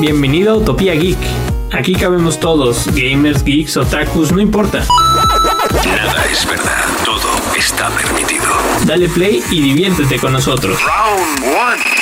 Bienvenido a Utopía Geek. Aquí cabemos todos, gamers, geeks, otakus, no importa. Nada es verdad, todo está permitido. Dale play y diviértete con nosotros. Round one.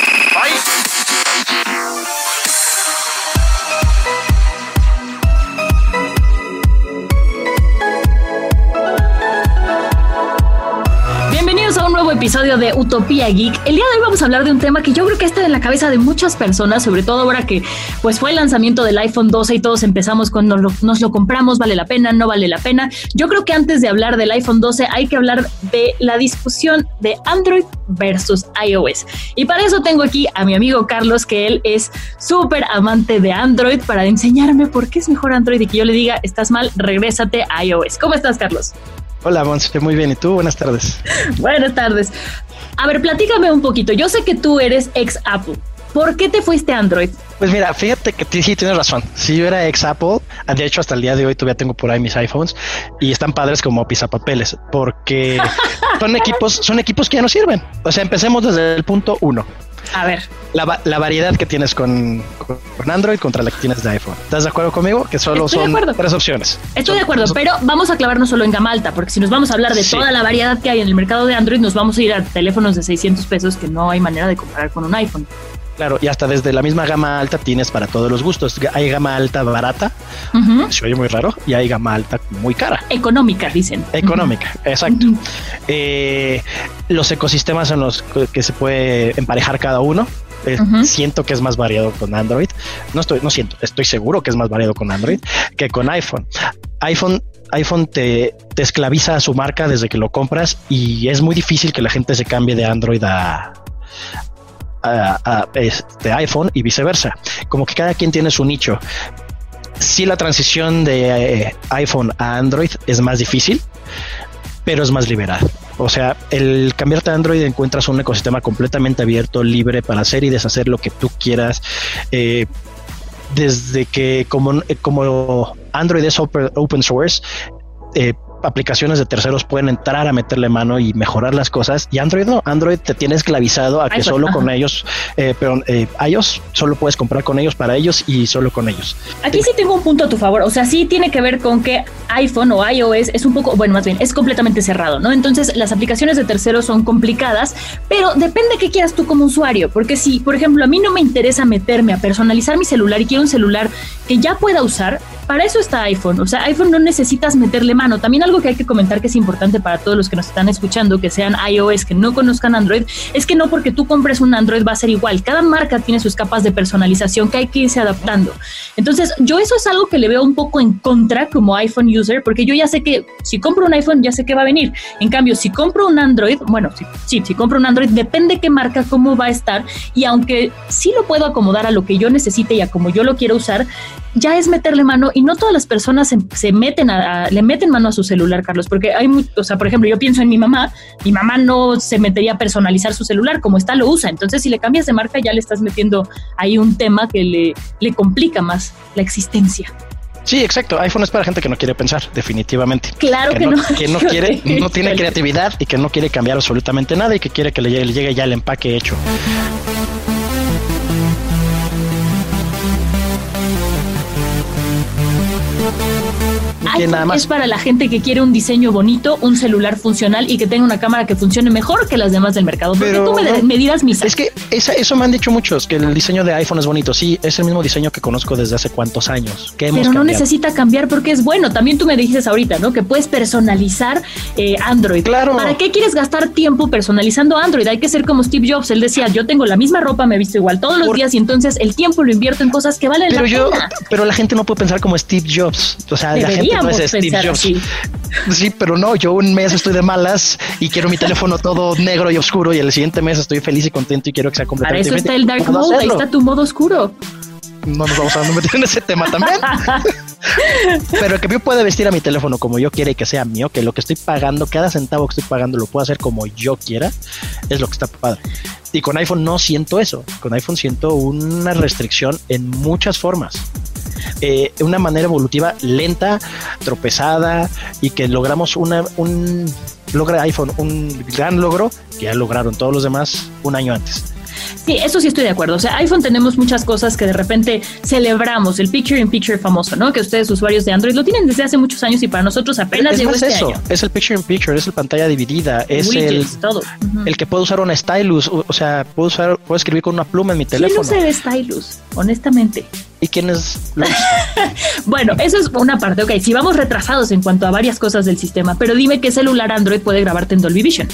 Episodio de Utopía Geek. El día de hoy vamos a hablar de un tema que yo creo que está en la cabeza de muchas personas, sobre todo ahora que pues fue el lanzamiento del iPhone 12 y todos empezamos con nos lo, nos lo compramos, vale la pena, no vale la pena. Yo creo que antes de hablar del iPhone 12 hay que hablar de la discusión de Android versus iOS. Y para eso tengo aquí a mi amigo Carlos, que él es súper amante de Android, para enseñarme por qué es mejor Android y que yo le diga, estás mal, regrésate a iOS. ¿Cómo estás, Carlos? Hola, Monse, muy bien. ¿Y tú? Buenas tardes. Buenas tardes. A ver, platícame un poquito. Yo sé que tú eres ex Apple. ¿Por qué te fuiste a Android? Pues mira, fíjate que sí tienes razón. Si yo era ex Apple, de hecho hasta el día de hoy todavía tengo por ahí mis iPhones y están padres como pisapapeles porque son equipos, son equipos que ya no sirven. O sea, empecemos desde el punto uno. A ver. La, la variedad que tienes con, con Android contra la que tienes de iPhone. ¿Estás de acuerdo conmigo? Que solo Estoy son tres opciones. Estoy de acuerdo, pero vamos a clavarnos solo en gama alta, porque si nos vamos a hablar de Sí. toda la variedad que hay en el mercado de Android, nos vamos a ir a teléfonos de 600 pesos que no hay manera de comparar con un iPhone. Claro, y hasta desde la misma gama alta tienes para todos los gustos. Hay gama alta barata, Ujú. se oye muy raro, y hay gama alta muy cara. Económica, dicen. Económica, exacto. Eh, los ecosistemas en los que se puede emparejar cada uno. Siento que es más variado con Android. No estoy, no siento, estoy seguro que es más variado con Android que con iPhone. iPhone, iPhone te, te esclaviza a su marca desde que lo compras y es muy difícil que la gente se cambie de Android a, a, a, este iPhone y viceversa. Como que cada quien tiene su nicho. Sí, la transición de eh, iPhone a Android es más difícil, pero es más liberal. O sea, el cambiarte a Android encuentras un ecosistema completamente abierto, libre para hacer y deshacer lo que tú quieras. Eh, desde que como, eh, como Android es open, open source, eh, aplicaciones de terceros pueden entrar a meterle mano y mejorar las cosas y Android no, Android te tiene esclavizado a que solo ajá. con ellos, eh, pero eh, iOS solo puedes comprar con ellos para ellos y solo con ellos. Aquí sí tengo un punto a tu favor. O sea, sí tiene que ver con que iPhone o iOS es un poco, bueno, más bien, es completamente cerrado, ¿no? Entonces, las aplicaciones de terceros son complicadas, pero depende qué quieras tú como usuario. Porque si, por ejemplo, a mí no me interesa meterme a personalizar mi celular y quiero un celular que ya pueda usar, para eso está iPhone. O sea, iPhone no necesitas meterle mano. También algo que hay que comentar que es importante para todos los que nos están escuchando, que sean iOS, que no conozcan Android, es que no porque tú compres un Android va a ser igual. Cada marca tiene sus capas de personalización que hay que irse adaptando. Entonces, yo eso es algo que le veo un poco en contra como iPhone user, porque yo ya sé que si compro un iPhone, ya sé que va a venir. En cambio, si compro un Android, bueno, sí, sí, si compro un Android, depende qué marca, cómo va a estar. Y aunque sí lo puedo acomodar a lo que yo necesite y a como yo lo quiero usar, ya es meterle mano y no todas las personas se, se meten a, a- le meten mano a su celular, Carlos, porque hay, mu- o sea, por ejemplo, yo pienso en mi mamá, mi mamá no se metería a personalizar su celular, como está lo usa, entonces si le cambias de marca ya le estás metiendo ahí un tema que le, le complica más la existencia. Sí, exacto. iPhone es para gente que no quiere pensar, definitivamente. Claro que no. que no quiere, no tiene creatividad y que no quiere cambiar absolutamente nada y que quiere que le llegue, le llegue ya el empaque hecho. Que iPhone nada más. es para la gente que quiere un diseño bonito, un celular funcional y que tenga una cámara que funcione mejor que las demás del mercado. Porque Pero tú me, me dirás misa. Es que esa- eso me han dicho muchos, que el diseño de iPhone es bonito. Sí, es el mismo diseño que conozco desde hace cuántos años. Que hemos pero no cambiado. necesita cambiar porque es bueno. También tú me dijiste ahorita, ¿no? Que puedes personalizar eh, Android. Claro. ¿Para qué quieres gastar tiempo personalizando Android? Hay que ser como Steve Jobs. Él decía, yo tengo la misma ropa, me visto igual todos los Por- días y entonces el tiempo lo invierto en cosas que valen Pero la yo, pena. pero la gente no puede pensar como Steve Jobs. O sea, la gente Steve pensar Jobs. así. Sí, pero no, yo un mes estoy de malas y quiero mi teléfono todo negro y oscuro y el siguiente mes estoy feliz y contento y quiero que sea completamente Para eso está el dark mode, ahí está tu modo oscuro. No nos vamos a meter en ese tema también. Pero que yo pueda vestir a mi teléfono como yo quiera y que sea mío, que lo que estoy pagando, cada centavo que estoy pagando lo puedo hacer como yo quiera, es lo que está padre. Y con iPhone no siento eso. Con iPhone siento una restricción en muchas formas. Eh, una manera evolutiva lenta, tropezada y que logramos una, un logra iPhone un gran logro que ya lograron todos los demás un año antes. Sí, eso sí estoy de acuerdo. O sea, iPhone tenemos muchas cosas que de repente celebramos. El Picture in Picture famoso, ¿no? Que ustedes usuarios de Android lo tienen desde hace muchos años y para nosotros apenas es llegó este eso. año. Es el Picture in Picture, es el pantalla dividida, es el, todo. el que puedo usar una stylus, o, o sea, puedo usar, puedo escribir con una pluma en mi teléfono. ¿Quién usa el stylus? Honestamente. ¿Y quién es? bueno, eso es una parte. Ok, si vamos retrasados en cuanto a varias cosas del sistema, pero dime qué celular Android puede grabarte en Dolby Vision.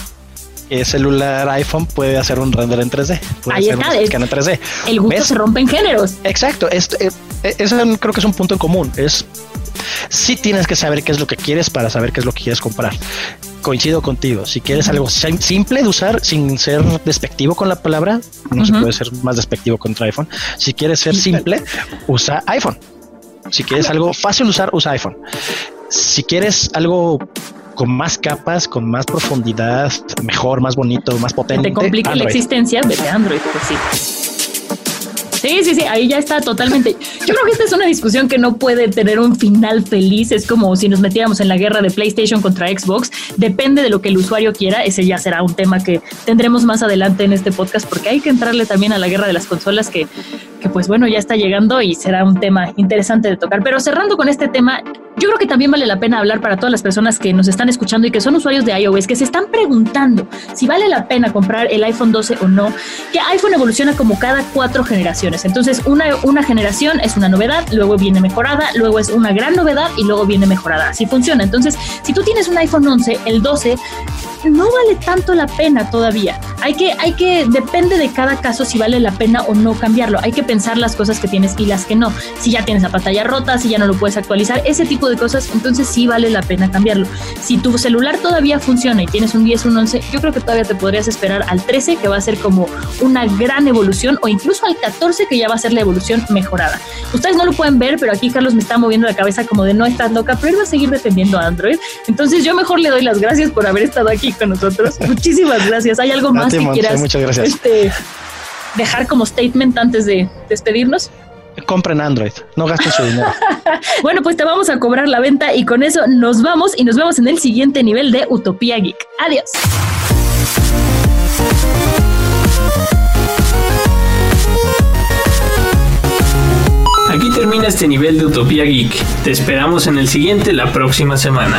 El celular iPhone puede hacer un render en 3D. Puede Ahí hacer está, un es- en 3D. El gusto ¿Ves? se rompe en géneros. Exacto. Esto, eh, eh, eso creo que es un punto en común. Es sí tienes que saber qué es lo que quieres para saber qué es lo que quieres comprar. Coincido contigo. Si quieres algo sim- simple de usar sin ser despectivo con la palabra, no se puede ser más despectivo contra iPhone. Si quieres ser simple, usa iPhone. Si quieres algo fácil de usar, usa iPhone. Si quieres algo con más capas, con más profundidad, mejor, más bonito, más potente, te complica la existencia, a Android, pues sí. Sí, sí, sí, ahí ya está totalmente. Yo creo que esta es una discusión que no puede tener un final feliz. Es como si nos metiéramos en la guerra de PlayStation contra Xbox. Depende de lo que el usuario quiera. Ese ya será un tema que tendremos más adelante en este podcast porque hay que entrarle también a la guerra de las consolas que, que pues bueno, ya está llegando y será un tema interesante de tocar. Pero cerrando con este tema, yo creo que también vale la pena hablar para todas las personas que nos están escuchando y que son usuarios de iOS, que se están preguntando si vale la pena comprar el iPhone 12 o no, que iPhone evoluciona como cada cuatro generaciones. Entonces, una, una generación es una novedad, luego viene mejorada, luego es una gran novedad y luego viene mejorada. Así funciona. Entonces, si tú tienes un iPhone 11, el 12 no vale tanto la pena todavía. Hay que, hay que, depende de cada caso si vale la pena o no cambiarlo. Hay que pensar las cosas que tienes y las que no. Si ya tienes la pantalla rota, si ya no lo puedes actualizar, ese tipo de cosas, entonces sí vale la pena cambiarlo. Si tu celular todavía funciona y tienes un 10, un 11, yo creo que todavía te podrías esperar al 13, que va a ser como una gran evolución, o incluso al 14, que ya va a ser la evolución mejorada. Ustedes no lo pueden ver, pero aquí Carlos me está moviendo la cabeza como de no estás loca, pero él va a seguir defendiendo a Android. Entonces yo mejor le doy las gracias por haber estado aquí con nosotros. Muchísimas gracias. ¿Hay algo más que quieras muchas gracias. este, dejar como statement antes de despedirnos? Compren Android, no gasten su dinero. Bueno, pues te vamos a cobrar la venta y con eso nos vamos y nos vemos en el siguiente nivel de Utopía Geek. Adiós. Aquí termina este nivel de Utopía Geek. Te esperamos en el siguiente la próxima semana.